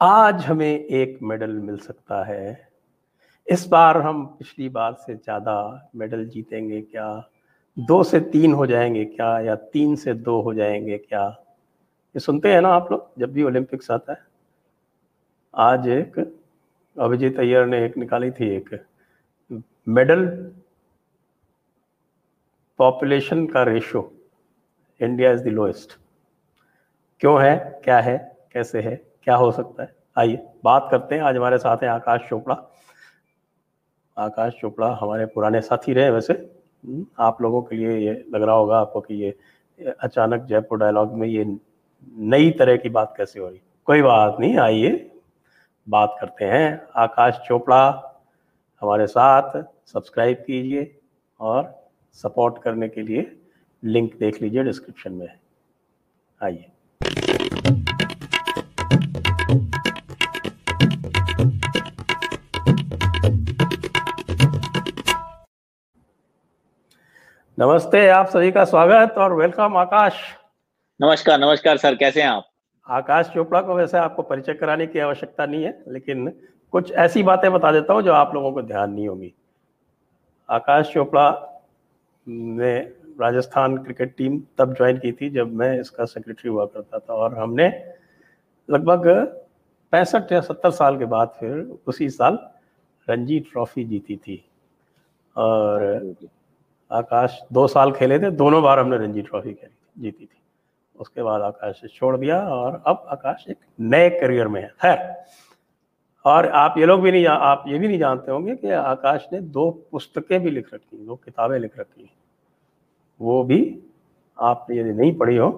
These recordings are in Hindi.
आज हमें एक मेडल मिल सकता है। इस बार हम पिछली बार से ज़्यादा मेडल जीतेंगे क्या? दो से तीन हो जाएँगे क्या? या तीन से दो हो जाएँगे क्या? ये सुनते हैं ना आप लोग, जब भी ओलंपिक्स आता है। आज एक अभिजीत अय्यर ने एक निकाली थी एक मेडल पॉपुलेशन का ratio. India is the lowest. क्यों है? क्या है? कैसे है? क्या हो सकता है? आइए बात करते हैं। आज हमारे साथ हैं आकाश चोपड़ा। आकाश चोपड़ा हमारे पुराने साथी रहे वैसे। हम्म, आप लोगों के लिए ये लग रहा होगा आपको कि ये अचानक जयपुर डायलॉग में ये नई तरह की बात कैसे हो रही? कोई बात नहीं आइए बात करते हैं। आकाश चोपड़ा हमारे साथ सब्सक्राइब कीजिए और सपोर्ट करने के लिए लिंक देख लीजिए डिस्क्रिप्शन में। आइए। नमस्ते आप सभी का स्वागत और वेलकम आकाश। नमस्कार नमस्कार सर कैसे हैं आप? आकाश चोपड़ा को वैसे आपको परिचय कराने की आवश्यकता नहीं है लेकिन कुछ ऐसी बातें बता देता हूँ जो आप लोगों को ध्यान नहीं होगी। आकाश चोपड़ा ने राजस्थान क्रिकेट टीम तब ज्वाइन की थी जब मैं इसका सेक्रेटरी हुआ करता था और हमने लगभग पैंसठ या सत्तर साल के बाद फिर उसी साल रणजी ट्रॉफी जीती थी। और आकाश दो साल खेले थे, दोनों बार हमने रणजी ट्रॉफी खेली, जीती थी। उसके बाद आकाश छोड़ दिया और अब आकाश एक नए करियर में है। खैर, और आप ये लोग भी नहीं, आप ये भी नहीं जानते होंगे कि आकाश ने दो पुस्तकें भी लिख रखी दो किताबें लिख रखी वो भी आपने यदि नहीं पढ़ी हो।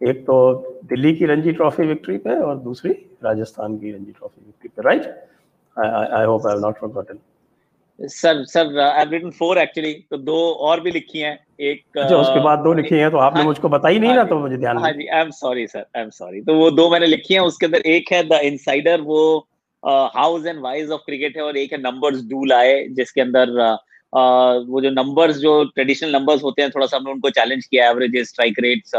एक तो दिल्ली की रणजी ट्रॉफी विक्ट्री पे और दूसरी राजस्थान की रणजी ट्रॉफी विक्ट्री पे, right? I hope I not forgotten sir sir I written four actually तो दो और भी लिखी हैं एक अच्छा उसके बाद दो लिखी हैं तो आपने हाँ, मुझको बताई नहीं हाँ, ना तो मुझे ध्यान हाँ जी I am sorry sir I am sorry तो वो दो मैंने लिखी हैं उसके अंदर एक है द इनसाइडर वो hows and whys of cricket है और एक है नंबर्स डू लाए जिसके अंदर uh, uh, वो जो नंबर्स जो ट्रेडिशनल नंबर्स होते हैं थोड़ा सा हमने उनको चैलेंज किया averages strike rates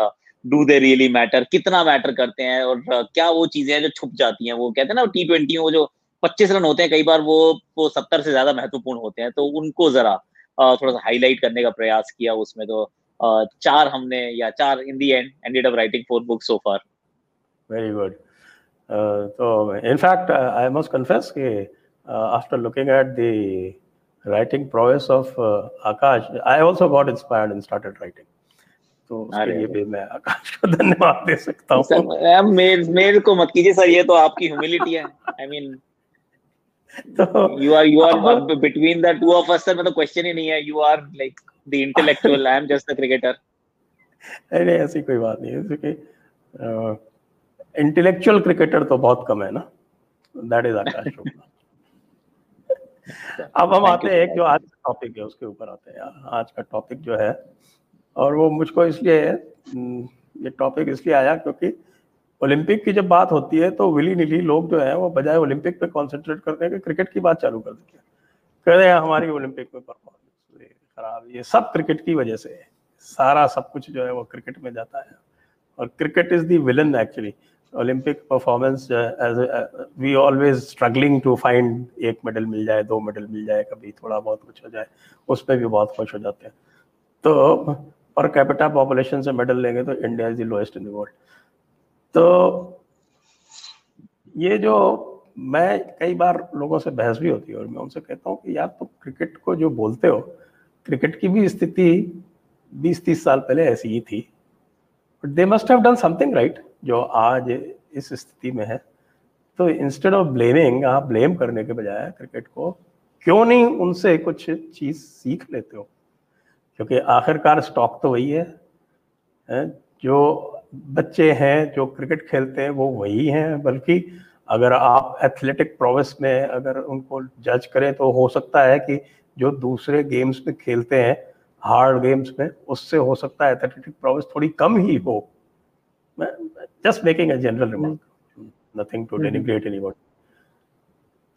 do they really matter कितना मैटर करते हैं और uh, क्या वो चीज़ें हैं जो छुप जाती हैं वो कहते हैं ना टी ट्वेंटी वो जो पच्चीस रन होते हैं कई बार वो वो सत्तर से ज़्यादा महत्वपूर्ण होते हैं तो उनको जरा थोड़ा सा हाईलाइट करने का प्रयास किया उसमें तो चार हमने या चार in the end ended up writing four books so far very good तो in fact I must confess कि after looking at the prowess of uh, Akash, I also got inspired and started writing. तो उसके लिए भी मैं आकाश को धन्यवाद दे सकता हूँ। मेरे मेरे को मत कीजिए सर ये तो आपकी ह्यूमिलिटी है। I mean you are you are between the two of us sir मतलब क्वेश्चन ही नहीं है. You are like the intellectual. I am just the cricketer. नहीं ऐसी कोई बात नहीं है. क्योंकि इंटेलेक्चुअल क्रिकेटर तो बहुत कम है ना? दैट इज़ आकाश अब हम आते हैं एक जो आज का टॉपिक है उसके ऊपर आते हैं. आज का टॉपिक जो है और वो मुझको इसलिए ये टॉपिक इसलिए आया क्योंकि ओलंपिक की जब बात होती है तो विली निली लोग जो है, वो बजाय ओलंपिक पे कॉन्सेंट्रेट करते हैं कि क्रिकेट की बात चालू कर देते हैं कह रहे हैं, हमारी ओलंपिक में परफॉर्मेंस खराब ये सब क्रिकेट की वजह से है। सारा सब कुछ जो है, वो क्रिकेट में जाता है। और cricket is the villain actually Olympic performance as we always struggling to find एक मेडल मिल जाए, दो मेडल मिल जाए, कभी थोड़ा बहुत कुछ हो जाए, उसमें भी बहुत खुश हो जाते हैं। तो पर कैपिटा पॉपुलेशन से मेडल लेंगे तो India is the lowest in the world तो ये जो मैं कई बार लोगों से बहस भी होती है और मैं उनसे कहता हूँ कि यार तुम तो क्रिकेट को जो बोलते हो, क्रिकेट की भी स्थिति 20-30 साल पहले ऐसी ही थी। But they must have done something right जो आज इस स्थिति में है। तो इंस्टेड ऑफ़ ब्लेमिंग आप ब्लेम करने के बजाय क्रिकेट को क्यों नहीं उनसे कुछ चीज़ सीख लेते हो? क्योंकि आखिरकार स्टॉक तो वही है, जो बच्चे हैं जो क्रिकेट खेलते हैं वो वही हैं। बल्कि अगर आप एथलेटिक प्रोवेस में अगर उनको जज करें तो हो सकता है कि जो दूसरे गेम्स में खेलते हैं हार्ड गेम्स में उससे हो सकता है एथलेटिक प्रोवेस थोड़ी कम ही हो। Just making a general remark nothing to denigrate anybody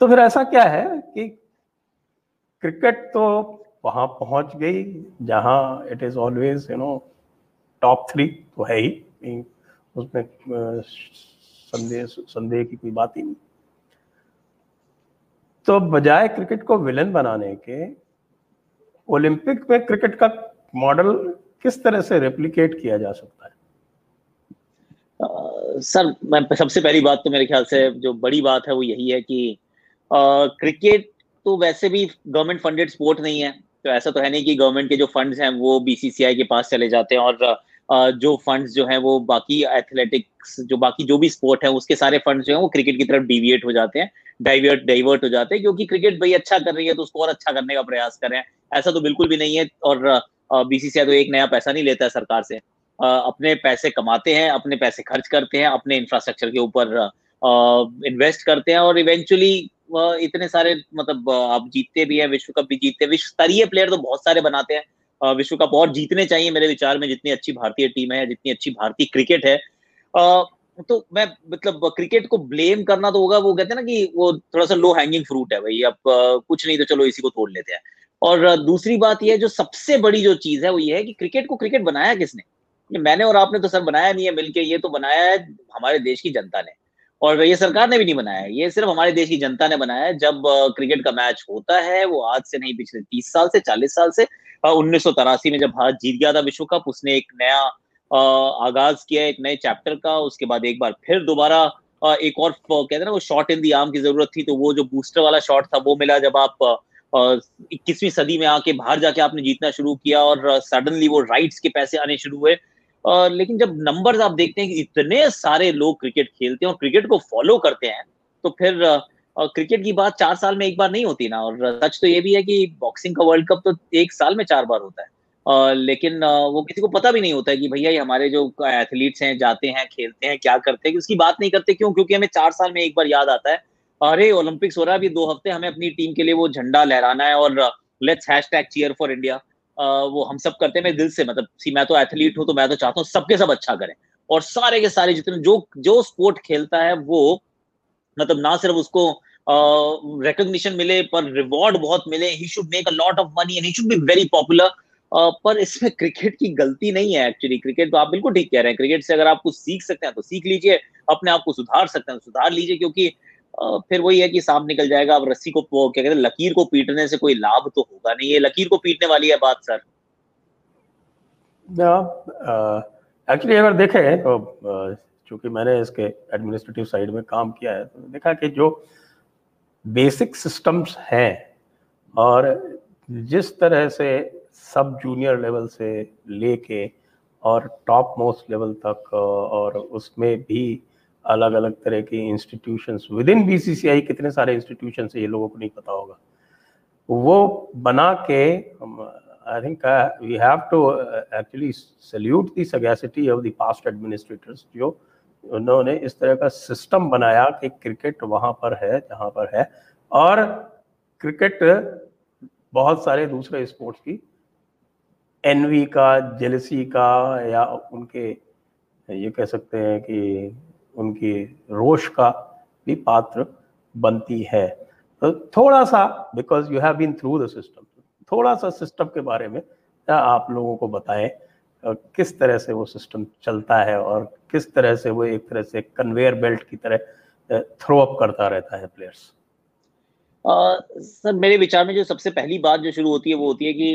तो फिर ऐसा क्या है कि क्रिकेट तो वहाँ पहुँच गई जहाँ it is always you know top three तो है ही। उसमें संदेह संदेह की कोई बात ही नहीं। तो बजाय क्रिकेट को विलन बनाने के, ओलंपिक में क्रिकेट का मॉडल किस तरह से रेप्लिकेट किया जा सकता है? सर, मैं सबसे पहली बात तो मेरे ख्याल से जो बड़ी बात है वो यही है कि क्रिकेट तो वैसे भी गवर्नमेंट फंडेड स्पोर्ट नहीं है। तो ऐसा तो है नहीं कि गवर्नमेंट के जो फंड्स हैं वो बीसीसीआई के पास चले जाते हैं और जो फंड्स जो हैं, वो बाकी एथलेटिक्स जो बाकी जो भी स्पोर्ट है, उसके सारे फंड्स जो हैं, वो क्रिकेट की तरफ़ डिविएट हो जाते हैं डाइवर्ट डाइवर्ट हो जाते हैं, क्योंकि क्रिकेट भाई अच्छा कर रही है तो उसको और अच्छा करने का प्रयास करें ऐसा तो बिल्कुल भी नहीं है और बीसीसीआई तो एक नया पैसा नहीं लेता है सरकार से। अपने पैसे कमाते हैं, अपने पैसे खर्च करते हैं, अपने इंफ्रास्ट्रक्चर के ऊपर इन्वेस्ट करते हैं और इवेंचुअली इतने सारे मतलब आप जीतते भी हैं, विश्व कप भी जीतते हैं, विश्व स्तरीय प्लेयर तो बहुत सारे बनाते हैं। विश्व कप और जीतने चाहिए मेरे विचार में, जितनी अच्छी भारतीय टीम है, जितनी अच्छी भारतीय क्रिकेट है। तो मैं मतलब क्रिकेट को ब्लेम करना तो होगा, वो कहते हैं ना कि वो थोड़ा सा लो हैंगिंग फ्रूट है भाई, अब कुछ नहीं तो चलो इसी को तोड़ लेते हैं। और दूसरी बात यह जो सबसे बड़ी जो चीज़ है वो ये है कि क्रिकेट को क्रिकेट बनाया किसने? मैंने और आपने तो सर बनाया नहीं है मिलके, ये तो बनाया है हमारे देश की जनता ने। और ये सरकार ने भी नहीं बनाया है, ये सिर्फ़ हमारे देश की जनता ने बनाया है। जब क्रिकेट का मैच होता है, वो आज से नहीं, पिछले तीस साल से, चालीस साल से उन्नीस सौ तिरासी में जब भारत जीत गया था विश्व कप, उसने एक नया आगाज़ किया, एक नए चैप्टर का, उसके बाद एक बार फिर दोबारा एक और कहते हैं ना, वो शॉट इन दी आर्म की ज़रूरत थी तो वो जो बूस्टर वाला शॉट था, वो मिला जब आप इक्कीसवीं सदी में आके बाहर जाके आपने जीतना शुरू किया और सडनली वो राइट्स के पैसे आने शुरू हुए। लेकिन जब नंबर्स आप देखते हैं कि इतने सारे लोग क्रिकेट खेलते हैं और क्रिकेट को फॉलो करते हैं तो फिर क्रिकेट की बात चार साल में एक बार नहीं होती ना और सच तो ये भी है कि बॉक्सिंग का वर्ल्ड कप तो एक साल में चार बार होता है। आ, लेकिन आ, वो किसी को पता भी नहीं होता है कि भैया ये हमारे जो एथलीट्स हैं जाते हैं खेलते हैं क्या करते हैं उसकी बात नहीं करते क्यों? क्योंकि हमें चार साल में एक बार याद आता है अरे ओलंपिक्स हो रहा है अभी दो हफ़्ते हमें अपनी टीम के लिए वो झंडा लहराना है और let's hashtag cheer for India वो हम सब करते हैं मैं दिल से मतलब सी मैं तो एथलीट हूँ तो मैं तो चाहता हूँ सबके सब अच्छा करें। और सारे के सारे जितने जो जो स्पोर्ट खेलता है वो मतलब ना सिर्फ़ उसको रिकॉग्निशन मिले, पर रिवॉर्ड बहुत मिले। He should make a lot of money and he should be very popular पर इसमें क्रिकेट की गलती नहीं है एक्चुअली क्रिकेट तो आप बिल्कुल ठीक कह रहे हैं। क्रिकेट से अगर आप कुछ सीख सकते हैं तो सीख लीजिए। अपने आप को सुधार सकते हैं तो सुधार लीजिए, क्योंकि फिर वही है कि सांप निकल जाएगा। अब रस्सी को क्या कहते हैं, लकीर को पीटने से कोई लाभ तो होगा नहीं। ये लकीर को पीटने वाली है बात, सर। एक्चुअली अगर देखें तो चूँकि मैंने इसके एडमिनिस्ट्रेटिव साइड में काम किया है तो देखा कि जो बेसिक सिस्टम्स हैं और जिस तरह से सब जूनियर लेवल से लेके और टॉप मोस्ट लेवल तक, और उसमें भी अलग अलग तरह की इंस्टीट्यूशंस विद इन बीसीसीआई कितने सारे इंस्टीट्यूशन है ये लोगों को नहीं पता होगा। वो बना के I think we have to actually salute the sagacity of the past administrators जो उन्होंने इस तरह का सिस्टम बनाया कि क्रिकेट वहाँ पर है, जहाँ पर है। और क्रिकेट बहुत सारे दूसरे स्पोर्ट्स की एनवी का जेलसी का, या उनके, ये कह सकते हैं कि उनकी रोष का भी पात्र बनती है। तो थोड़ा सा because you have been through the system थोड़ा सा सिस्टम के बारे में आप लोगों को बताएँ। किस तरह से वो सिस्टम चलता है और किस तरह से वो एक तरह से कन्वेयर बेल्ट की तरह थ्रो अप करता रहता है प्लेयर्स सर, मेरे विचार में जो सबसे पहली बात जो शुरू होती है वो होती है कि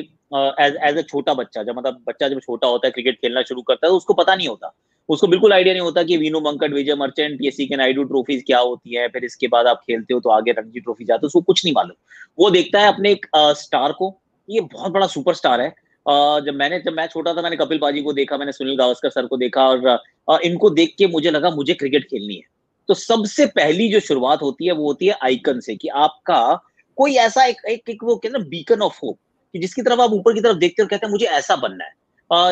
एज एज अ छोटा बच्चा, जब मतलब बच्चा जब छोटा होता है क्रिकेट खेलना शुरू करता है तो उसको पता नहीं होता। उसको बिल्कुल आइडिया नहीं होता कि वीनू मंकट विजय मर्चेंट, ये सी के नायडू ट्रॉफीज क्या होती है, फिर इसके बाद आप खेलते हो तो आगे रणजी ट्रॉफी जाते हो, उसको कुछ नहीं मालूम। वो देखता है अपने एक स्टार को, ये बहुत बड़ा सुपर स्टार है जब मैंने जब मैं छोटा था मैंने कपिल पाजी को देखा मैंने सुनील गावस्कर सर को देखा और इनको देख के मुझे लगा मुझे क्रिकेट खेलनी है। तो सबसे पहली जो शुरुआत होती है वो होती है आइकन से कि आपका कोई ऐसा एक एक, एक वो कहते बीकन ऑफ़ होप कि जिसकी तरफ़ आप ऊपर की तरफ़ देखते हो कहते हैं मुझे ऐसा बनना है।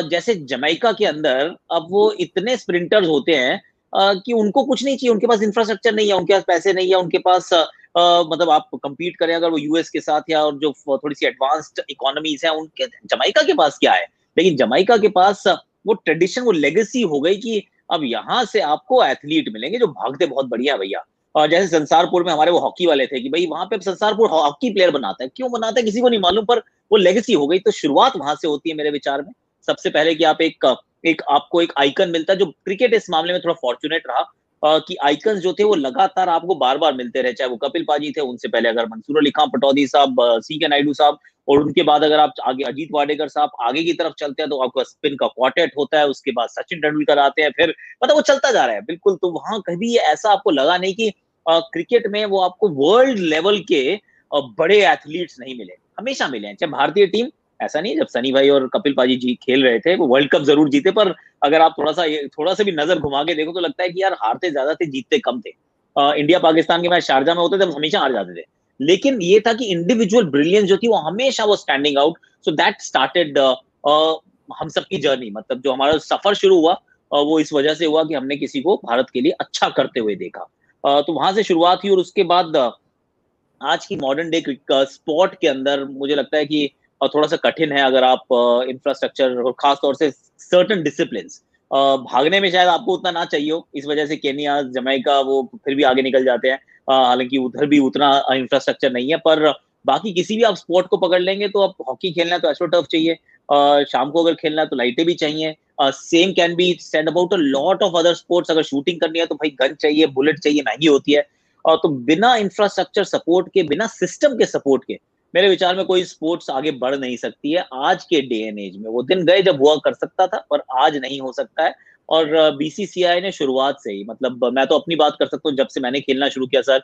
जैसे जमैका के अंदर अब वो इतने स्प्रिंटर्स होते हैं कि उनको कुछ नहीं चाहिए उनके पास इंफ्रास्ट्रक्चर नहीं है उनके पास पैसे नहीं है उनके पास मतलब आप कंपीट करें अगर वो यूएस के साथ या और जो थोड़ी सी एडवांस्ड इकोनॉमीज है, उनके जमैका के पास क्या है? लेकिन जमाइका के पास वो ट्रेडिशन वो लेगेसी हो गई कि अब यहाँ से आपको एथलीट मिलेंगे जो भागते बहुत बढ़िया भैया। और जैसे संसारपुर में हमारे वो हॉकी वाले थे कि भाई वहाँ पे संसारपुर हॉकी प्लेयर बनाता है। क्यों बनाता है? किसी को नहीं मालूम, पर वो लेगेसी हो गई। तो शुरुआत वहाँ से होती है मेरे विचार में। सबसे पहले कि आप एक एक आपको एक आइकन मिलता है जो क्रिकेट इस मामले में थोड़ा फॉर्चुनेट रहा। कि आइकन्स जो थे वो लगातार आपको बार बार मिलते रहे, चाहे वो कपिल पाजी थे, उनसे पहले अगर मंसूर अली खान पटौदी साहब सी के नायडू साहब, और उनके बाद अगर आप आगे अजीत वाडेकर साहब आगे की तरफ़ चलते हैं तो आपका स्पिन का क्वार्टेट होता है, उसके बाद सचिन तेंदुलकर आते हैं, फिर मतलब वो चलता जा रहा है, बिल्कुल। तो वहाँ कभी ऐसा आपको लगा नहीं कि क्रिकेट में वो आपको वर्ल्ड लेवल के बड़े एथलीट्स नहीं मिले, हमेशा मिले हैं, चाहे भारतीय टीम ऐसा नहीं जब सनी भाई और कपिल पाजी जी खेल रहे थे वो वर्ल्ड कप ज़रूर जीते पर अगर आप थोड़ा सा थोड़ा सा भी नज़र घुमा के देखो तो लगता है कि यार हारते ज़्यादा थे जीतते कम थे। इंडिया पाकिस्तान के मैच शारजा में होते थे हमेशा हार जाते थे। लेकिन ये था कि इंडिविजुअल ब्रिलियंस जो थी वो हमेशा वो standing out so that started हम सबकी जर्नी मतलब जो हमारा सफ़र शुरू हुआ uh, वो इस वजह से हुआ कि हमने किसी को भारत के लिए अच्छा करते हुए देखा। uh, तो वहाँ से शुरुआत हुई और उसके बाद uh, आज की मॉडर्न डे स्पोर्ट के अंदर मुझे लगता है कि थोड़ा सा कठिन है अगर आप इंफ्रास्ट्रक्चर और खास तौर से सर्टन डिसिप्लिन भागने में शायद आपको उतना ना चाहिए हो, इस वजह से केनिया जमैका वो फिर भी आगे निकल जाते हैं। हालाँकि उधर भी उतना इंफ्रास्ट्रक्चर नहीं है, पर बाकी किसी भी आप स्पोर्ट को पकड़ लेंगे तो आप हॉकी खेलना है तो एस्ट्रोटर्फ चाहिए। शाम को अगर खेलना है तो लाइटें भी चाहिए। Same can be said about a lot of other sports अगर शूटिंग करनी है तो भाई गन चाहिए बुलेट चाहिए, महँगी होती है। और तो बिना इंफ्रास्ट्रक्चर सपोर्ट के, बिना सिस्टम के सपोर्ट के मेरे विचार में कोई स्पोर्ट्स आगे बढ़ नहीं सकती है। आज के डे एंड एज में वो दिन गए जब हुआ कर सकता था, पर आज नहीं हो सकता है। और बीसीसीआई ने शुरुआत से ही मतलब मैं तो अपनी बात कर सकता हूँ, जब से मैंने खेलना शुरू किया sir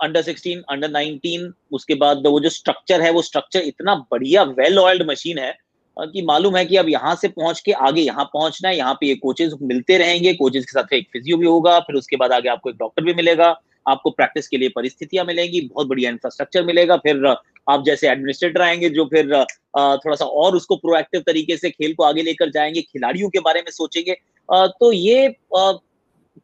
under sixteen under nineteen उसके बाद वो जो स्ट्रक्चर है, वो स्ट्रक्चर इतना बढ़िया वेल ऑयल्ड मशीन है कि मालूम है कि अब यहाँ से पहुँच के आगे यहाँ पहुँचना है, यहाँ पे ये कोचेज मिलते रहेंगे कोचेज के साथ एक फिजियो भी होगा, फिर उसके बाद आगे आपको एक डॉक्टर भी मिलेगा। आपको प्रैक्टिस के लिए परिस्थितियाँ मिलेंगी, बहुत बढ़िया इंफ्रास्ट्रक्चर मिलेगा, फिर आप जैसे एडमिनिस्ट्रेटर आएँगे जो फिर थोड़ा सा और उसको प्रोएक्टिव तरीके से खेल को आगे लेकर जाएँगे, खिलाड़ियों के बारे में सोचेंगे। तो ये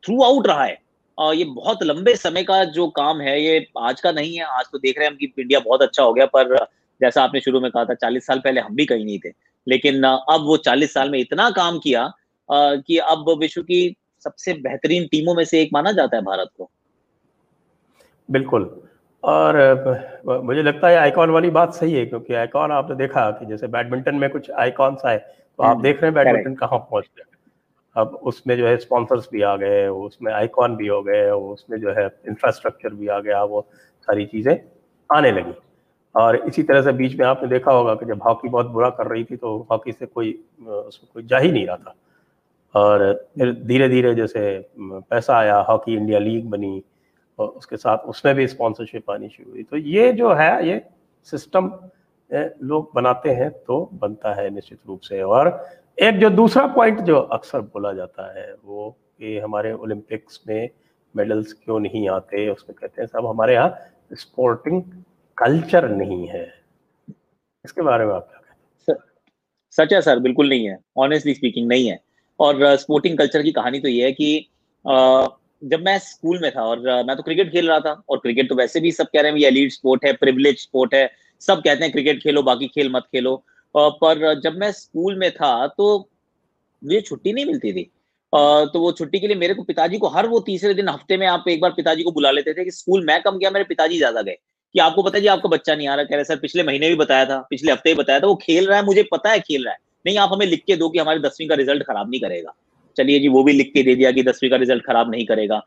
थ्रू आउट रहा है। ये बहुत लंबे समय का जो काम है, ये आज का नहीं है, आज तो देख रहे हैं हम कि इंडिया बहुत अच्छा हो गया, पर, जैसा आपने शुरू में कहा था, चालीस साल पहले हम भी कहीं नहीं थे। लेकिन अब वो चालीस साल में इतना काम किया कि अब विश्व की सबसे बेहतरीन टीमों में से एक माना जाता है भारत को। बिल्कुल। और मुझे लगता है आइकॉन वाली बात सही है क्योंकि आइकॉन आपने देखा कि जैसे बैडमिंटन में कुछ आइकॉन्स आए तो आप हम्म, देख रहे हैं बैडमिंटन कहाँ पहुँच गया अब उसमें जो है स्पॉन्सर्स भी आ गए उसमें आइकॉन भी हो गए उसमें जो है इंफ्रास्ट्रक्चर भी आ गया वो सारी चीज़ें आने लगी। और इसी तरह से बीच में आपने देखा होगा कि जब हॉकी बहुत बुरा कर रही थी तो हॉकी से कोई उसमें कोई जा ही नहीं रहा था। और फिर धीरे धीरे जैसे पैसा आया हॉकी इंडिया लीग बनी और उसके साथ उसमें भी स्पॉन्सरशिप आनी शुरू हुई। तो ये जो है, ये सिस्टम लोग बनाते हैं तो बनता है निश्चित रूप से। और एक जो दूसरा पॉइंट जो अक्सर बोला जाता है, वो कि हमारे ओलंपिक्स में मेडल्स क्यों नहीं आते, उसमें कहते हैं साहब हमारे यहाँ स्पोर्टिंग कल्चर नहीं है। इसके बारे में आप क्या कहते हैं? सच है सर, बिल्कुल नहीं है। ऑनेस्टली स्पीकिंग नहीं है। और स्पोर्टिंग कल्चर की कहानी तो ये है कि जब मैं स्कूल में था और मैं तो क्रिकेट खेल रहा था और क्रिकेट तो वैसे भी सब कह रहे हैं, ये एलीट स्पोर्ट है प्रिविलेज स्पोर्ट है। सब कहते हैं, क्रिकेट खेलो, बाकी खेल मत खेलो। पर जब मैं स्कूल में था तो मुझे छुट्टी नहीं मिलती थी। तो वो छुट्टी के लिए मेरे को पिताजी को हर वो तीसरे दिन हफ़्ते में आप एक बार पिताजी को बुला लेते थे कि स्कूल मैं कम गया, मेरे पिताजी ज़्यादा गए। कि आपको पता जी, आपका बच्चा नहीं आ रहा, कह रहे, सर, पिछले महीने भी बताया था, पिछले हफ़्ते भी बताया था, वो खेल रहा है, मुझे पता है खेल रहा है। नहीं, आप हमें लिख के दो कि हमारे दसवीं का रिज़ल्ट खराब नहीं करेगा। चलिए जी, वो भी लिख के दे दिया कि दसवीं का रिज़ल्ट खराब नहीं करेगा।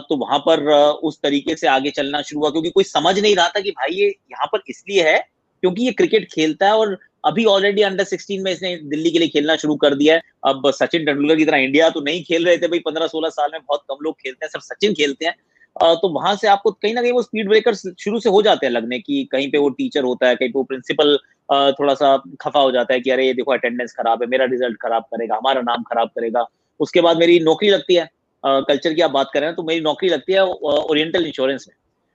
तो वहाँ पर उस तरीके से आगे चलना शुरू हुआ, क्योंकि कोई समझ नहीं रहा था कि भाई ये यहाँ पर इसलिए है क्योंकि ये क्रिकेट खेलता है और अभी ऑलरेडी अंडर 16 में इसने दिल्ली के लिए खेलना शुरू कर दिया है। अब सचिन तेंदुलकर की तरह इंडिया तो नहीं खेल रहे थे भाई, पंद्रह सोलह साल में बहुत कम लोग खेलते हैं, सिर्फ़ सचिन खेलते हैं। तो वहाँ से आपको कहीं ना कहीं वो स्पीड ब्रेकर शुरू से हो जाते हैं लगने की कहीं पे वो टीचर होता है, कहीं पे वो प्रिंसिपल थोड़ा सा खफा हो जाता है कि अरे ये देखो अटेंडेंस खराब है, मेरा रिज़ल्ट खराब करेगा, हमारा नाम खराब करेगा। उसके बाद मेरी नौकरी लगती है कल्चर की आप बात कर रहे हैं तो मेरी नौकरी लगती है ओरिएंटल इंश्योरेंस में।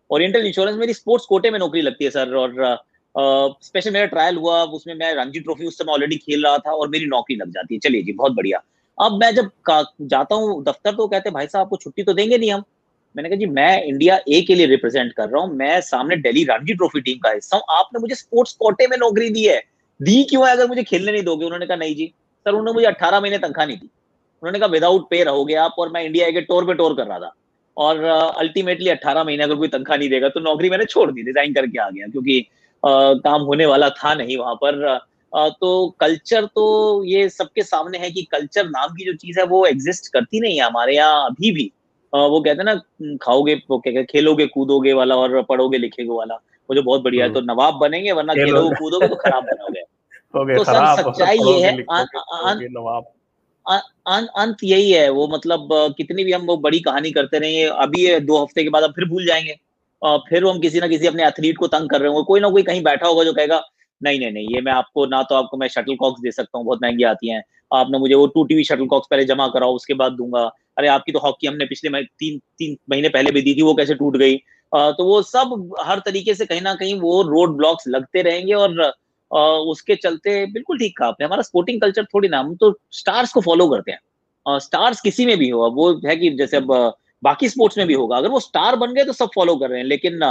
ओरिएंटल इंश्योरेंस मेरी स्पोर्ट्स कोटे में नौकरी लगती है सर और स्पेशल मेरा ट्रायल हुआ, उसमें मैं रणजी ट्रॉफी उस समय ऑलरेडी खेल रहा था, और मेरी नौकरी लग जाती है। चलिए जी, बहुत बढ़िया। अब मैं जब जाता हूँ दफ्तर तो कहते हैं, भाई साहब, आपको छुट्टी तो देंगे नहीं हम। मैंने कहा, जी, मैं इंडिया ए के लिए रिप्रेजेंट कर रहा हूँ। मैं सामने दिल्ली रणजी ट्रॉफी टीम का हिस्सा हूँ। आपने मुझे स्पोर्ट्स कोटे में नौकरी दी है। दी क्यों है, अगर मुझे खेलने नहीं दोगे? उन्होंने कहा, नहीं जी सर उन्होंने मुझे अट्ठारह महीने तनख्वाह नहीं दी। उन्होंने कहा विदाउट पे रहोगे आप और मैं इंडिया के टोर पे टोर कर रहा था। और अल्टीमेटली अट्ठारह महीने अगर कोई तनख्वाह नहीं देगा तो नौकरी मैंने छोड़ दी रिजाइन करके आ गया क्योंकि uh, काम होने वाला था नहीं वहाँ पर। तो कल्चर तो ये सबके सामने है कि कल्चर नाम की जो चीज़ है वो एग्जिस्ट करती नहीं है हमारे यहाँ अभी भी। वो कहते हैं ना खाओगे वो खेलोगे कूदोगे वाला और पढ़ोगे लिखेगे वाला वो जो बहुत बढ़िया है तो नवाब बनेंगे वरना खेलोगे। कूदोगे तो खराब बनोगे। तो सर सच्चाई ये है अंत यही है, वो मतलब कितनी भी हम वो बड़ी कहानी करते रहे अभी ये दो हफ़्ते के बाद अब फिर भूल जाएँगे। फिर हम किसी ना किसी अपने एथलीट को तंग कर रहे होंगे। कोई ना कोई कहीं बैठा होगा जो कहेगा, नहीं नहीं नहीं, ये मैं आपको, ना तो आपको मैं शटल कॉक्स दे सकता हूँ, बहुत महँगी आती हैं। आपने मुझे वो टू टीवी शटल कॉक्स पहले जमा कराओ, उसके बाद दूँगा। अरे, आपकी तो हॉकी हमने पिछले तीन तीन महीने पहले भी दी थी, वो कैसे टूट गई? तो वो सब हर तरीके से कहीं ना कहीं वो रोड ब्लॉक्स लगते रहेंगे और उसके चलते बिल्कुल ठीक कहा आपने। हमारा स्पोर्टिंग कल्चर थोड़ी ना, हम तो स्टार्स को फॉलो करते हैं। स्टार्स किसी में भी हो वो है कि जैसे अब, बाकी स्पोर्ट्स में भी होगा। अगर वो स्टार बन गए तो सब फॉलो कर रहे हैं, लेकिन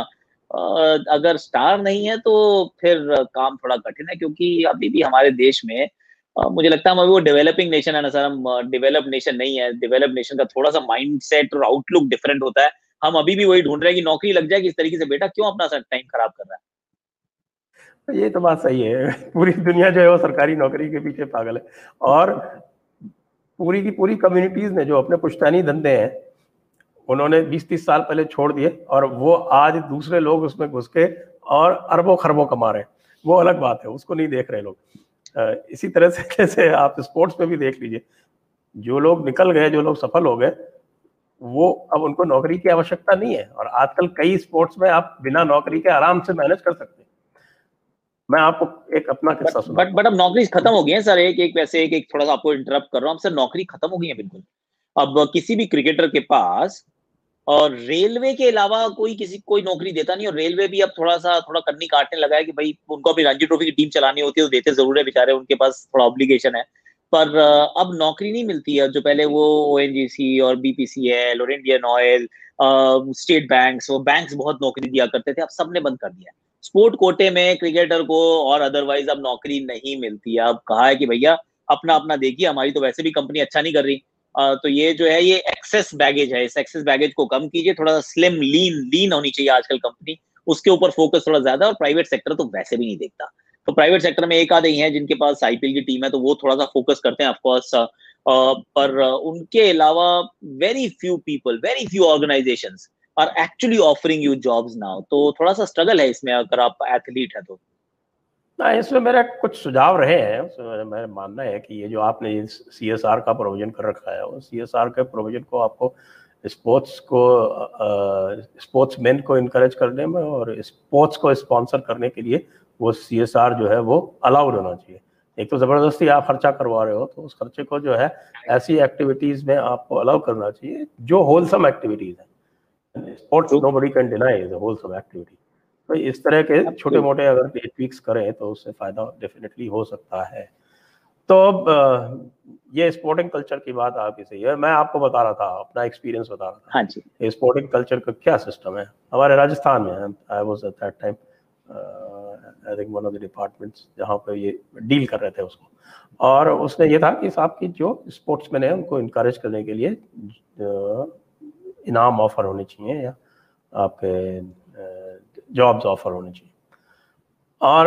अगर स्टार नहीं है तो फिर काम थोड़ा कठिन है, क्योंकि अभी भी हमारे देश में मुझे लगता है हम अभी वो डेवलपिंग नेशन है ना सर, हम डेवलप नेशन नहीं है। डेवलप नेशन का थोड़ा सा माइंड सेट और आउटलुक डिफरेंट होता है। हम अभी भी वही ढूंढ रहे हैं कि नौकरी लग जाए किस तरीके से, बेटा क्यों अपना टाइम खराब कर रहा है? ये तो बात सही है। पूरी दुनिया जो है वो सरकारी नौकरी के पीछे पागल है। और पूरी की पूरी कम्युनिटीज ने जो अपने पुश्तैनी धंधे हैं, उन्होंने 20-30 साल पहले छोड़ दिए और वो आज दूसरे लोग उसमें घुस के और अरबों खरबों कमा रहे हैं। वो अलग बात है, उसको नहीं देख रहे लोग। इसी तरह से जैसे आप स्पोर्ट्स में भी देख लीजिए, जो लोग निकल गए, जो लोग सफल हो गए, वो अब उनको नौकरी की आवश्यकता नहीं है। और आजकल कई स्पोर्ट्स में आप बिना नौकरी के आराम से मैनेज कर सकते हैं। मैं आपको एक अपना किस्सा सुना बट बट अब नौकरी खत्म हो गई है सर एक एक वैसे एक एक थोड़ा सा आपको इंटरप्ट कर रहा हूँ। सर नौकरी खत्म हो गई है बिल्कुल। अब किसी भी क्रिकेटर के पास और रेलवे के अलावा कोई किसी कोई नौकरी देता नहीं और रेलवे भी अब थोड़ा सा थोड़ा कन्नी काटने लगा है कि भाई उनको अभी रणजी ट्रॉफी की टीम चलानी होती है तो देते ज़रूर है बेचारे उनके पास थोड़ा ऑब्लिगेशन है। पर अब नौकरी नहीं मिलती है। जो पहले वो ओएनजीसी और बीपीसीएल और इंडियन ऑयल स्टेट बैंक्स वो बैंक्स बहुत नौकरी दिया करते थे अब सबने बंद कर दिया स्पोर्ट कोटे में क्रिकेटर को और अदरवाइज़ अब नौकरी नहीं मिलती है। अब कहा है कि भैया अपना अपना देखिए हमारी तो वैसे भी कंपनी अच्छा नहीं कर रही। आ, तो ये जो है ये एक्सेस बैगेज है। इस एक्सेस बैगेज को कम कीजिए। थोड़ा सा स्लिम लीन लीन होनी चाहिए आजकल कंपनी उसके ऊपर फोकस थोड़ा ज़्यादा और प्राइवेट सेक्टर तो वैसे भी नहीं देखता। तो प्राइवेट सेक्टर में एक आधे ही है जिनके पास आईपीएल की टीम है तो वो थोड़ा सा फोकस करते हैं ऑफकोर्स पर उनके अलावा very few people very few organisation are actually offering you jobs now तो थोड़ा सा स्ट्रगल है इसमें अगर आप एथलीट है तो। ना, इसमें मेरा कुछ सुझाव रहे हैं। मेरा मानना है कि ये जो आपने सी एस आर का प्रोविज़न कर रखा है वो सी एस आर के प्रोविज़न को आपको स्पोर्ट्स को स्पोर्ट्स मैन को इनक्रेज करने में और स्पोर्ट्स को स्पॉन्सर करने के लिए वो सी एस आर जो है वो अलाउड होना चाहिए। एक तो ज़बरदस्ती आप खर्चा करवा रहे हो तो उस खर्चे को जो है ऐसी एक्टिविटीज़ में आपको अलाउ करना चाहिए, जो होलसम एक्टिविटीज़ है। Sports nobody can deny is wholesome activity तो इस तरह के छोटे मोटे अगर ट्वीक्स करें तो उससे फ़ायदा डेफिनेटली हो सकता है। तो अब ये स्पोर्टिंग कल्चर की बात आपकी सही है मैं आपको बता रहा था अपना एक्सपीरियंस बता रहा था। हाँ जी। स्पोर्टिंग कल्चर का क्या सिस्टम है? हमारे राजस्थान में I was at that time I think one of the departments जहाँ पे ये डील कर रहे थे उसको। और उसने ये था कि साहब की जो स्पोर्ट्समैन है उनको इनक्रेज करने के लिए इनाम ऑफ़र होने चाहिए या आपके जॉब्स ऑफ़र होने चाहिए। और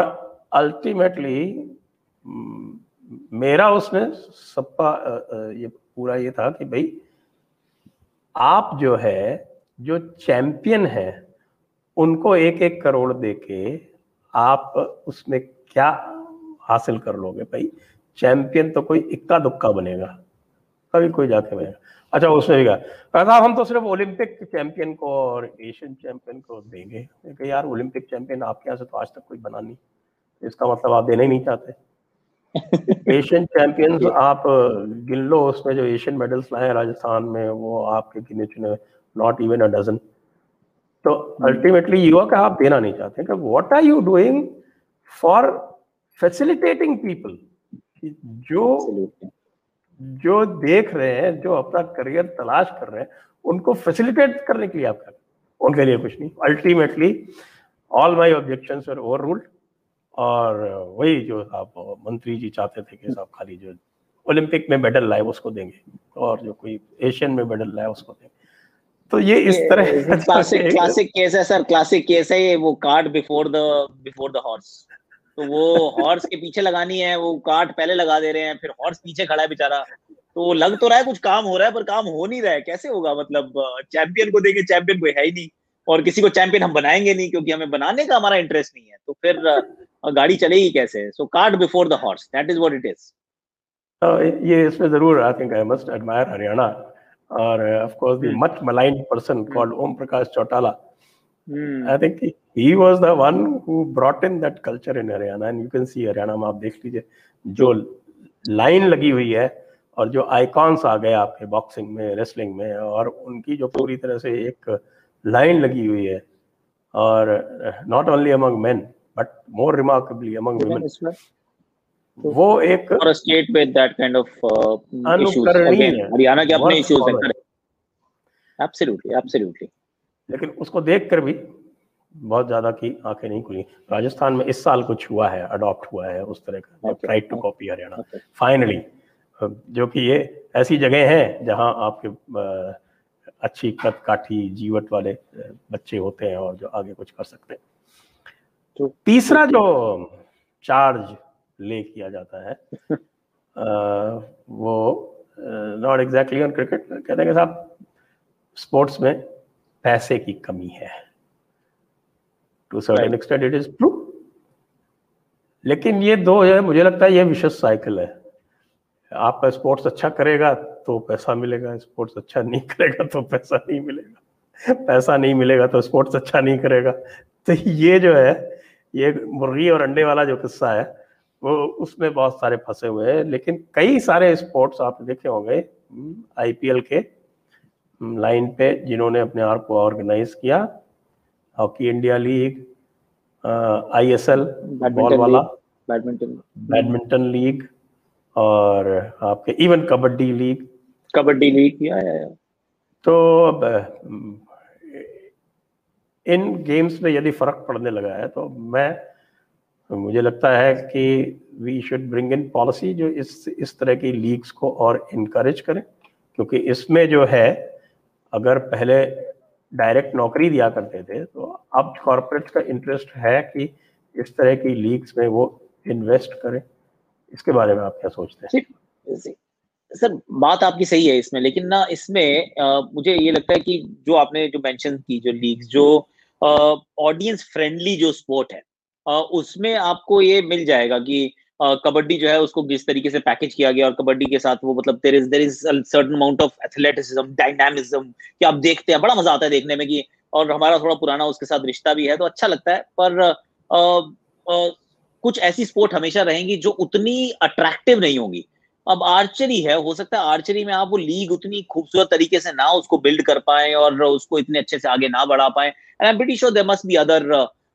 अल्टीमेटली मेरा उसमें सबका ये पूरा ये था कि भाई, आप जो है, जो चैंपियन है, उनको एक एक करोड़ देके आप उसमें क्या हासिल कर लोगे भाई? चैंपियन तो कोई इक्का दुक्का बनेगा। कभी कोई जाके बनेगा अच्छा उसमें भी कहा साहब हम तो सिर्फ़ ओलंपिक चैंपियन को और एशियन चैंपियन को देंगे। कि यार ओलंपिक चैंपियन आपके यहाँ से तो आज तक कोई बना नहीं। इसका मतलब आप देना ही नहीं चाहते। एशियन चैंपियंस आप गिन लो उसमें जो एशियन मेडल्स लाए राजस्थान में वो आपके गिने चुने नॉट इवन अ डजन तो अल्टीमेटली युवा का आप देना नहीं चाहते। कि what are you doing for facilitating people जो जो देख रहे हैं जो अपना करियर तलाश कर रहे हैं उनको फैसिलिटेट करने के लिए आप कर उनके लिए कुछ नहीं। Ultimately all my objection overruled और वही जो आप मंत्री जी चाहते थे कि साहब खाली जो ओलंपिक में मेडल लाए उसको देंगे और जो कोई एशियन में मेडल लाए उसको देंगे। तो ये इस तरह क्लासिक क्लासिक केस है सर क्लासिक केस है ये वो cart before the before the horse तो वो हॉर्स के पीछे लगानी है वो काट पहले लगा दे रहे हैं फिर हॉर्स पीछे खड़ा है बेचारा। तो लग तो रहा है कुछ काम हो रहा है पर काम हो नहीं रहा है। कैसे होगा? मतलब चैंपियन को देखे चैंपियन कोई है ही नहीं। और किसी को चैंपियन हम बनाएँगे नहीं क्योंकि हमें बनाने का हमारा इंटरेस्ट नहीं है। तो फिर गाड़ी चलेगी कैसे? So cart before the horse that is what it is ये इसमें ज़रूर I think I must admire Haryana. और of course the much maligned person called Om Prakash Chautala. I think he was the one who brought in that culture in Haryana and you can see Haryana में आप देख लीजिए जो लाइन लगी हुई है और जो आइकॉन्स आ गए आपके बॉक्सिंग में रेसलिंग में और उनकी जो पूरी तरह से एक लाइन लगी हुई है। और not only among men but more remarkably among women वो एक और state with that kind of अनुकरणीय हरियाणा के अपने इश्यूज़ हैं एब्सोल्युटली एब्सोल्युटली लेकिन उसको देखकर भी बहुत ज़्यादा की आँखें नहीं खुली। राजस्थान में इस साल कुछ हुआ है अडॉप्ट हुआ है उस तरह का try to copy Haryana. Finally जो कि ये ऐसी जगह है जहाँ आपके अच्छी कद काठी जीवट वाले बच्चे होते हैं और जो आगे कुछ कर सकते हैं। तो तीसरा जो चार्ज ले किया जाता है आ, वो नॉट एग्जैक्टली ऑन क्रिकेट कहते हैं कि साहब स्पोर्ट्स में पैसे की कमी है। To certain extent it is true लेकिन ये दो है मुझे लगता है ये विशेष साइकिल है। आपका स्पोर्ट्स अच्छा करेगा तो पैसा मिलेगा स्पोर्ट्स अच्छा नहीं करेगा तो पैसा नहीं मिलेगा। पैसा नहीं मिलेगा तो स्पोर्ट्स अच्छा नहीं करेगा। तो ये जो है ये मुर्गी और अंडे वाला जो किस्सा है वो उसमें बहुत सारे फंसे हुए हैं। लेकिन कई सारे स्पोर्ट्स आप देखे होंगे आईपीएल हम्म, के लाइन हम्म, पे जिन्होंने अपने आप को ऑर्गेनाइज किया। Hockey India league ISL ball वाला बैडमिंटन बैडमिंटन लीग और आपके even kabaddi league kabaddi league या, या, या। तो अब इन गेम्स में यदि फ़र्क पड़ने लगा है तो मैं मुझे लगता है कि we should bring in policy जो इस इस तरह की लीग्स को और इनकरेज करें क्योंकि इसमें जो है अगर पहले डायरेक्ट नौकरी दिया करते थे तो अब कॉरपोरेट का इंटरेस्ट है कि इस तरह की लीग्स में वो इन्वेस्ट करें। इसके बारे में आप क्या सोचते हैं? सर बात आपकी सही है इसमें लेकिन ना इसमें आ, मुझे ये लगता है कि जो आपने जो मेंशन की जो लीग जो ऑडियंस फ्रेंडली जो स्पोर्ट है आ, उसमें आपको ये मिल जाएगा कि कबड्डी जो है उसको जिस तरीके से पैकेज किया गया और कबड्डी के साथ वो मतलब there is there is certain amount of athleticism dynamism कि आप देखते हैं बड़ा मज़ा आता है देखने में कि और हमारा थोड़ा पुराना उसके साथ रिश्ता भी है तो अच्छा लगता है पर आ, आ, कुछ ऐसी स्पोर्ट हमेशा रहेंगी जो उतनी अट्रैक्टिव नहीं होगी। अब आर्चरी है हो सकता है आर्चरी में आप वो लीग उतनी खूबसूरत तरीके से ना उसको बिल्ड कर पाए और उसको इतने अच्छे से आगे ना बढ़ा पाए। And I pretty sure there must be other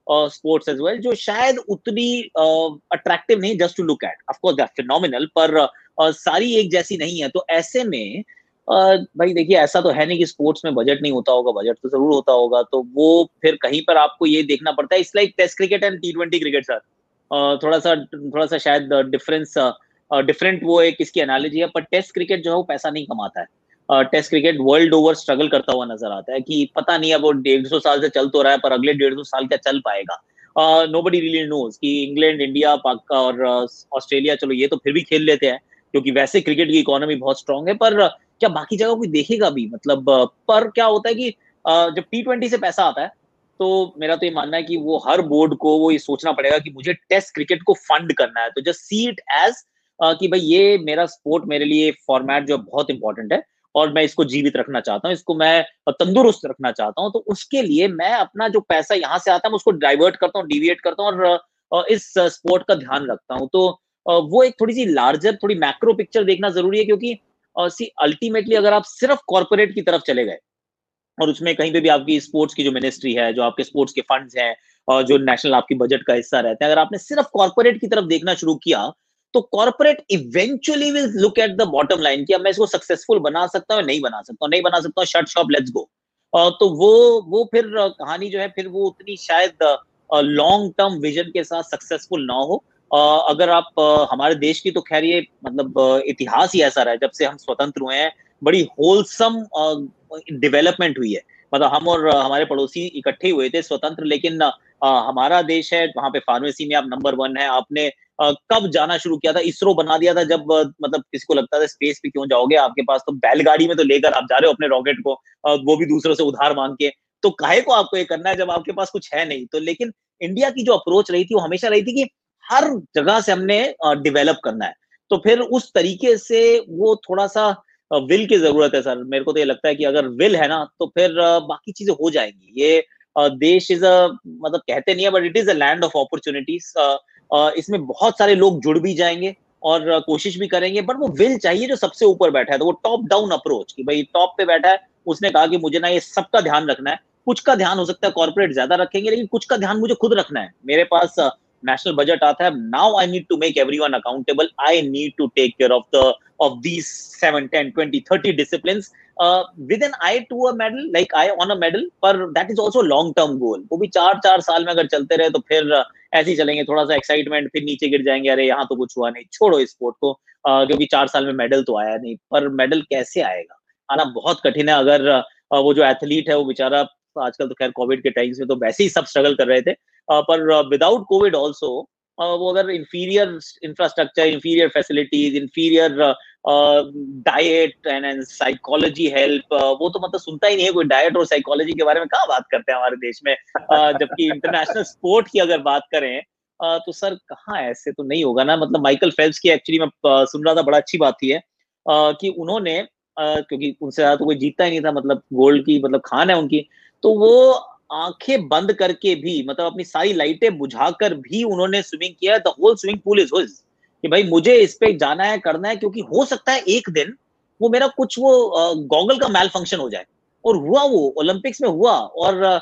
sports as well जो शायद उतनी अट्रैक्टिव uh, नहीं just to look at of course that phenomenal पर uh, सारी एक जैसी नहीं है। तो ऐसे में uh, भाई देखिए ऐसा तो है नहीं कि स्पोर्ट्स में बजट नहीं होता होगा बजट तो ज़रूर होता होगा। तो वो फिर कहीं पर आपको ये देखना पड़ता है। It's like test cricket and T twenty cricket sir थोड़ा सा थोड़ा सा शायद डिफरेंस डिफरेंट वो एक इसकी एनालॉजी है पर टेस्ट क्रिकेट जो है वो पैसा नहीं कमाता है। Test cricket world over struggle करता हुआ नज़र आता है कि पता नहीं अब वो डेढ़ सौ साल से चल तो रहा है, पर अगले डेढ़ सौ साल क्या चल पाएगा? नो बडी रियली नोज़ कि इंग्लैंड, इंडिया पाक और ऑस्ट्रेलिया, चलो ये तो फिर भी खेल लेते हैं, क्योंकि वैसे क्रिकेट की इकोनॉमी बहुत स्ट्रांग है, पर क्या बाकी जगह कोई देखेगा भी? मतलब पर क्या होता है कि जब टी ट्वेंटी से पैसा आता है तो मेरा तो ये मानना है कि वो हर बोर्ड को वो ये सोचना पड़ेगा कि मुझे टेस्ट क्रिकेट को फंड करना है। तो जस्ट सी इट एज कि भाई ये मेरा स्पोर्ट मेरे लिए फॉर्मेट जो बहुत इंपॉर्टेंट है। और मैं इसको जीवित रखना चाहता हूँ, इसको मैं तंदुरुस्त रखना चाहता हूँ तो उसके लिए मैं अपना जो पैसा यहाँ से आता है उसको डाइवर्ट करता हूँ डिविएट करता हूँ और इस स्पोर्ट का ध्यान रखता हूँ। तो वो एक थोड़ी सी लार्जर थोड़ी मैक्रो पिक्चर देखना ज़रूरी है क्योंकि सी अल्टीमेटली अगर आप सिर्फ़ कॉर्पोरेट की तरफ़ चले गए और उसमें कहीं पे भी आपकी स्पोर्ट्स की जो मिनिस्ट्री है, जो आपके स्पोर्ट्स के फंड्स हैं, और जो नेशनल आपकी बजट का हिस्सा रहते हैं, अगर आपने सिर्फ़ कॉर्पोरेट की तरफ़ देखना शुरू किया तो corporate eventually will look at the bottom line कि अब मैं इसको सक्सेसफुल बना सकता हूँ नहीं बना सकता हूँ? नहीं बना सकता हूँ शर्ट शॉप लेट्स गो तो वो वो फिर कहानी जो है, फिर वो उतनी शायद लॉन्ग टर्म विजन के साथ सक्सेसफुल ना हो। अगर आप हमारे देश की तो खैर ये मतलब इतिहास ही ऐसा रहा है, जब से हम स्वतंत्र हुए हैं, बड़ी होलसम डेवलपमेंट हुई है। मतलब हम और हमारे पड़ोसी इकट्ठे हुए थे स्वतंत्र, लेकिन हमारा देश है, वहाँ पे फार्मेसी में आप नंबर वन है, आपने कब जाना शुरू किया था? इसरो बना दिया था जब मतलब किसी को लगता था स्पेस पे क्यों जाओगे? आपके पास तो बैलगाड़ी में तो लेकर आप जा रहे हो अपने रॉकेट को वो भी दूसरों से उधार मांग के। तो काहे को आपको ये करना है जब आपके पास कुछ है नहीं? तो लेकिन इंडिया की जो अप्रोच रही थी, वो हमेशा रही थी कि हर जगह से हमने डिवेलप करना है। तो फिर उस तरीके से वो थोड़ा सा विल की ज़रूरत है सर। मेरे को तो ये लगता है कि अगर विल है ना तो फिर बाकी चीज़ें हो जाएँगी। ये देश इज़ अ मतलब कहते नहीं है but it is a land of opportunities इसमें बहुत सारे लोग जुड़ भी जाएँगे और कोशिश भी करेंगे बट वो विल चाहिए जो सबसे ऊपर बैठा है तो वो टॉप डाउन अप्रोच कि भाई टॉप पे बैठा है, उसने कहा कि मुझे ना ये सबका ध्यान रखना है। कुछ का ध्यान हो सकता है कॉर्पोरेट ज़्यादा रखेंगे, लेकिन कुछ का ध्यान मुझे खुद रखना है। मेरे पास नेशनल बजट आता है now I need to make everyone accountable I need to take care of the of these seven ten twenty thirty discipline with an eye to a medal like eye on a medal पर that is also long term goal वो भी चार चार साल में अगर चलते रहे तो फिर ऐसे ही चलेंगे, थोड़ा सा एक्साइटमेंट फिर नीचे गिर जाएँगे, अरे, यहाँ तो कुछ हुआ नहीं। छोड़ो इस स्पोर्ट को। क्योंकि चार साल में मेडल तो आया नहीं, पर मेडल कैसे आएगा? आना बहुत कठिन है। अगर वो जो एथलीट है, वो बेचारा आजकल तो खैर कोविड के टाइम्स में तो वैसे ही सब स्ट्रगल कर रहे थे। पर विदाउट कोविड ऑल्सो वो अगर inferior infrastructure inferior facilities inferior diet and psychology help वो तो मतलब सुनता ही नहीं है कोई डाइट और साइकोलॉजी के बारे में कहा बात करते हैं हमारे देश में? uh, जबकि इंटरनेशनल स्पोर्ट की अगर बात करें uh, तो सर कहाँ ऐसे तो नहीं होगा ना? मतलब माइकल फेल्प्स की एक्चुअली मैं सुन रहा था बड़ा अच्छी बात थी है कि उन्होंने क्योंकि उनसे ज़्यादा तो कोई जीतता ही नहीं था मतलब गोल्ड की मतलब खान है उनकी तो वो आँखें बंद करके भी मतलब अपनी सारी लाइटें बुझाकर भी उन्होंने स्विमिंग किया the whole swimming pool is his कि भाई मुझे इस पे जाना है, करना है, क्योंकि हो सकता है एक दिन वो मेरा कुछ वो गॉगल का मेल फ़ंक्शन हो जाए। और हुआ वो ओलंपिक्स में हुआ, और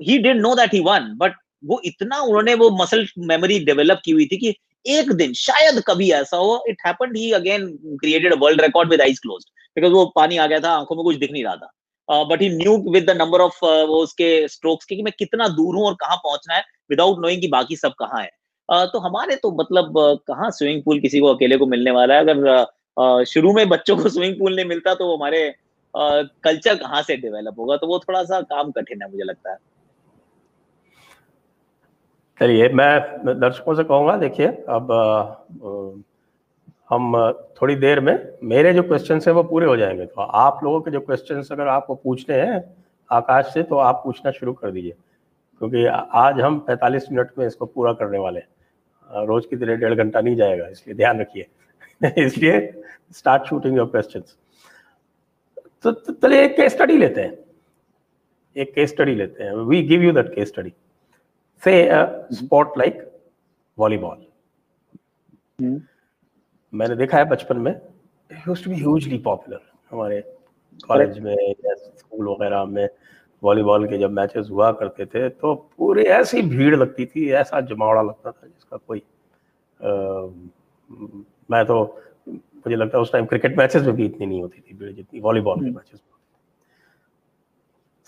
he did know that he won but वो इतना उन्होंने वो मसल मेमोरी डेवलप की हुई थी कि एक दिन, शायद कभी ऐसा हो it happened he again created world record with eyes closed because वो पानी आ गया था, आँखों में कुछ दिख नहीं रहा था। But he knew with the number of वो उसके स्ट्रोक्स के कि मैं कितना दूर हूँ और कहाँ पहुँचना है विदाउट नोइंग कि बाकी सब कहाँ है। तो हमारे तो मतलब कहाँ स्विमिंग पूल किसी को अकेले को मिलने वाला है? अगर शुरू में बच्चों को स्विमिंग पूल नहीं मिलता तो हमारे कल्चर कहाँ से डेवलप होगा? तो वो थोड़ा सा काम कठिन है मुझे लगता है। चलिए, मैं दर्शकों से कहूँगा, देखिए, अब हम थोड़ी देर में, मेरे जो क्वेश्चन है वो पूरे हो जाएँगे। तो आप लोगों के जो क्वेश्चन अगर आपको पूछने हैं आकाश से तो आप पूछना शुरू कर दीजिए। क्योंकि आज हम 45 मिनट में इसको पूरा करने वाले हैं। रोज की तरह डेढ़ घंटा नहीं जाएगा इसलिए ध्यान रखिए। इसलिए स्टार्ट शूटिंग योर क्वेश्चन तो चलिए एक केस स्टडी लेते हैं। एक केस स्टडी लेते हैं। We give you that case study से स्पोर्ट लाइक वॉलीबॉल मैंने देखा है बचपन में used to be hugely popular हमारे कॉलेज में या स्कूल वगैरह में। वॉलीबॉल के जब मैचेस हुआ करते थे तो पूरी ऐसी भीड़ लगती थी ऐसा जमावड़ा लगता था जिसका कोई आ, मैं तो मुझे लगता है उस टाइम क्रिकेट मैचेस में भी इतनी नहीं होती थी भीड़ जितनी वॉलीबॉल के मैचेस में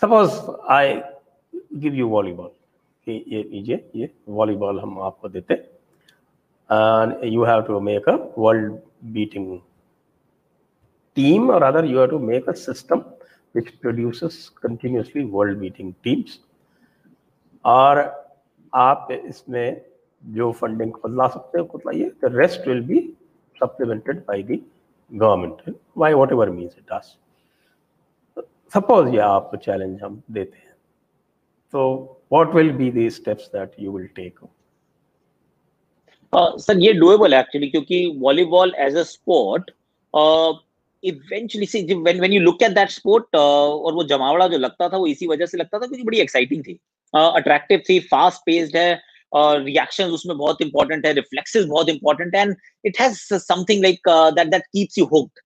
suppose I give you volleyball ये लीजिए ये वॉलीबॉल हम आपको देते and you have to make a world beating team और other you have to make a system which produces continuously world beating teams. और आप इसमें जो फंडिंग खुद ला सकते हो खुद लाइए the rest will be supplemented by the government by whatever means it does suppose ये आप चैलेंज हम देते हैं तो what will be the steps that you will take sir ये डुएबल है एक्चुअली क्योंकि volleyball as a sport eventually see when when you look at that sport और वो जमावड़ा जो लगता था वो इसी वजह से लगता था क्योंकि बड़ी एक्साइटिंग थी। अट्रैक्टिव uh, थी फास्ट पेस्ड है और रिएक्शंस उसमें बहुत इंपॉर्टेंट है रिफ्लेक्सेस बहुत important and it has something like that that keeps you hooked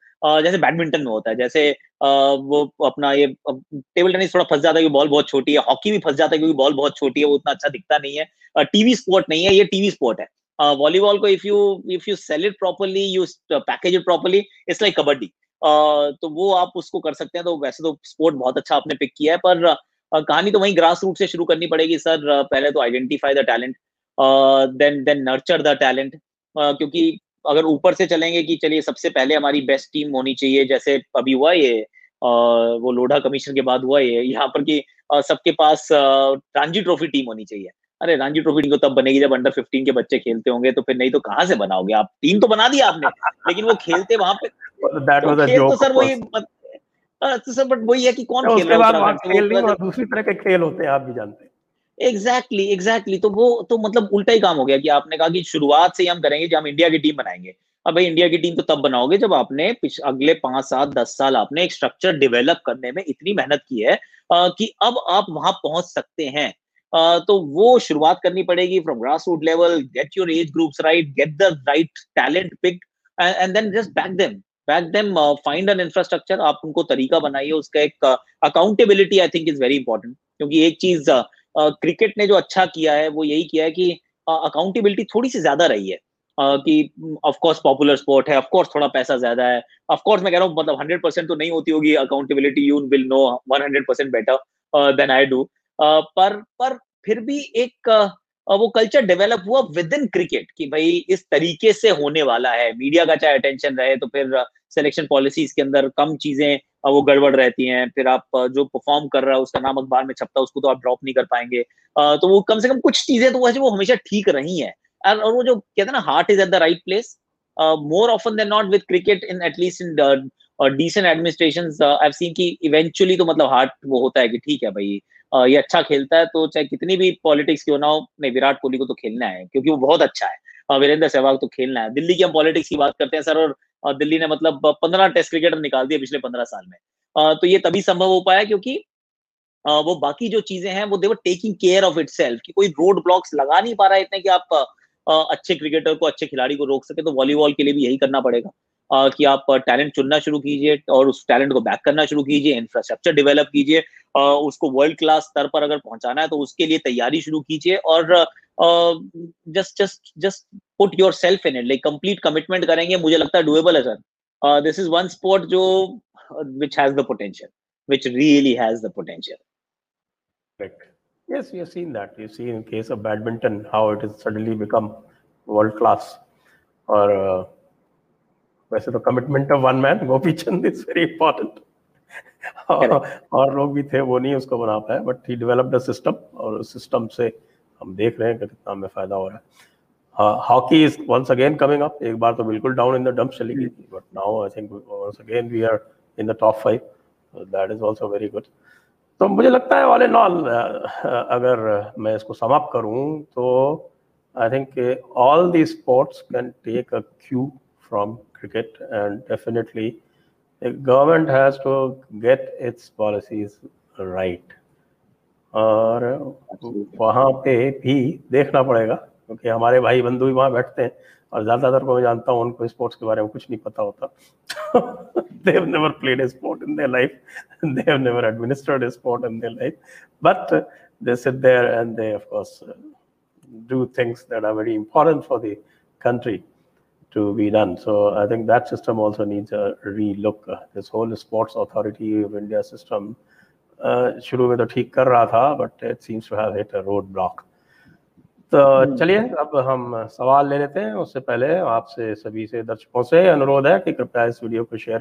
जैसे बैडमिंटन में होता है जैसे uh, वो अपना ये टेबल टेनिस थोड़ा फंस जाता है बॉल बहुत छोटी है हॉकी भी फंस जाता है क्योंकि बॉल बहुत छोटी है वो उतना अच्छा दिखता नहीं है। टीवी uh, स्पोर्ट नहीं है ये टीवी स्पोर्ट है। वॉलीबॉल uh, को if you if you sell it properly you package it properly it's like kabaddi. तो वो आप उसको कर सकते हैं। तो वैसे तो स्पोर्ट बहुत अच्छा आपने पिक किया है, पर कहानी तो वही ग्रास रूट से शुरू करनी पड़ेगी सर पहले तो identify the talent then then nurture the talent क्योंकि अगर ऊपर से चलेंगे कि चलिए सबसे पहले हमारी बेस्ट टीम होनी चाहिए, जैसे अभी हुआ ये वो लोढ़ा कमीशन के बाद हुआ ये, यहाँ पर कि सबके पास रणजी ट्रॉफी टीम होनी चाहिए। अरे रणजी ट्रॉफी टीम तो तब बनेगी जब अंडर 15 के बच्चे खेलते होंगे तो फिर नहीं तो कहाँ से बनाओगे आप? टीम तो बना दिया आपने, लेकिन वो खेलते वहाँ पे दैट वाज अ जोक तो सर वही तो सर बट वही है कि कौन खेल रहा है खेल नहीं दूसरी तरह के खेल होते हैं आप भी जानते हैं। Exactly exactly, exactly exactly. तो वो तो मतलब उल्टा ही काम हो गया कि आपने कहा कि शुरुआत से ही हम करेंगे जब हम इंडिया की टीम बनाएँगे। अब भाई इंडिया की टीम तो तब बनाओगे जब आपने अगले पाँच सात दस साल आपने एक स्ट्रक्चर डेवलप करने में इतनी मेहनत की है कि अब आप वहाँ पहुँच सकते हैं। तो वो शुरुआत करनी पड़ेगी from grass root level get your age groups right get the right talent pick and then just back them back them find an infrastructure आप उनको तरीका बनाइए, उसका एक accountability I think is very important क्योंकि एक चीज़ क्रिकेट ने जो अच्छा किया है, वो यही किया है कि अकाउंटेबिलिटी थोड़ी सी ज़्यादा रही है। कि ऑफ़ कोर्स पॉपुलर स्पोर्ट है ऑफ़ कोर्स थोड़ा पैसा ज़्यादा है। ऑफ़ कोर्स मैं कह रहा हूँ मतलब हंड्रेड परसेंट तो नहीं होती होगी accountability you will know one hundred percent better than I do पर पर फिर भी एक uh, वो कल्चर डेवलप हुआ विद इन क्रिकेट कि भाई इस तरीके से होने वाला है। मीडिया का चाहे अटेंशन रहे तो फिर सिलेक्शन पॉलिसीज़ के अंदर कम चीज़ें वो गड़बड़ रहती हैं। फिर आप जो परफॉर्म कर रहा है उसका नाम अखबार में छपता है उसको तो आप ड्रॉप नहीं कर पाएँगे। तो वो कम से कम कुछ चीज़ें तो वो हमेशा ठीक रही हैं। और वो जो कहते हैं ना heart is at the right place more often than not with cricket in at least in decent administration I seen की इवेंचुअली तो मतलब हार्ट वो होता है कि ठीक है भाई uh, ये अच्छा खेलता है तो चाहे कितनी भी पॉलिटिक्स क्यों ना हो, नहीं, विराट कोहली को तो खेलना है, क्योंकि वो बहुत अच्छा है। वीरेंद्र सहवाग तो खेलना है। दिल्ली की हम पॉलिटिक्स की बात करते हैं, सर, और दिल्ली ने मतलब पंद्रह टेस्ट क्रिकेटर निकाल दिए पिछले पंद्रह साल में। तो ये तभी संभव हो पाया क्योंकि वो बाकी जो चीज़ें हैं, वो they're taking care of it कि कोई रोड ब्लॉक्स लगा नहीं पा रहा है इतने कि आप अच्छे क्रिकेटर को, अच्छे खिलाड़ी को रोक सके तो वॉलीबॉल के लिए भी यही करना पड़ेगा। कि आप टैलेंट चुनना शुरू कीजिए और उस टैलेंट को बैक करना शुरू कीजिए इंफ्रास्ट्रक्चर डेवलप कीजिए उसको वर्ल्ड क्लास स्तर पर अगर पहुंचाना है तो उसके लिए तैयारी शुरू कीजिए और just just just put yourself in it like complete commitment करेंगे मुझे लगता है डुएबल है sir this is one sport जो has the potential, which really has the potential. Correct. Yes, we have seen that. You see in case of badminton how it has suddenly become world class. Or uh, वैसे तो commitment of one man Gopi Chand is very important और लोग भी थे वो नहीं उसको बना पाए but he developed a system और उस सिस्टम से हम देख रहे हैं कि कितना हमें फ़ायदा हो रहा है। Hockey is once again coming up एक बार तो बिल्कुल डाउन इन द डंप चली गई थी but now I think once again we are in the top five that is also very good तो मुझे लगता है वाले नॉल अगर मैं इसको समाप्त करूँ तो I think all the sports can take a cue from cricket and definitely government has to get its policies right और वहाँ पे भी देखना पड़ेगा क्योंकि हमारे भाई बंधु भी वहाँ बैठते हैं और ज़्यादातर को मैं जानता हूँ उनको स्पोर्ट्स के बारे में कुछ नहीं पता होता they have never played a sport in their life they have never administered a sport in their life but uh, they sit there and they of course uh, do things that are very important for the country to be done so i think that system also needs a relook uh, this whole sports authority of india system शुरू में तो ठीक कर रहा था but it seems to have hit a roadblock तो चलिए अब हम सवाल ले लेते हैं उससे पहले आपसे सभी से दर्शकों से अनुरोध है कि कृपया इस वीडियो को शेयर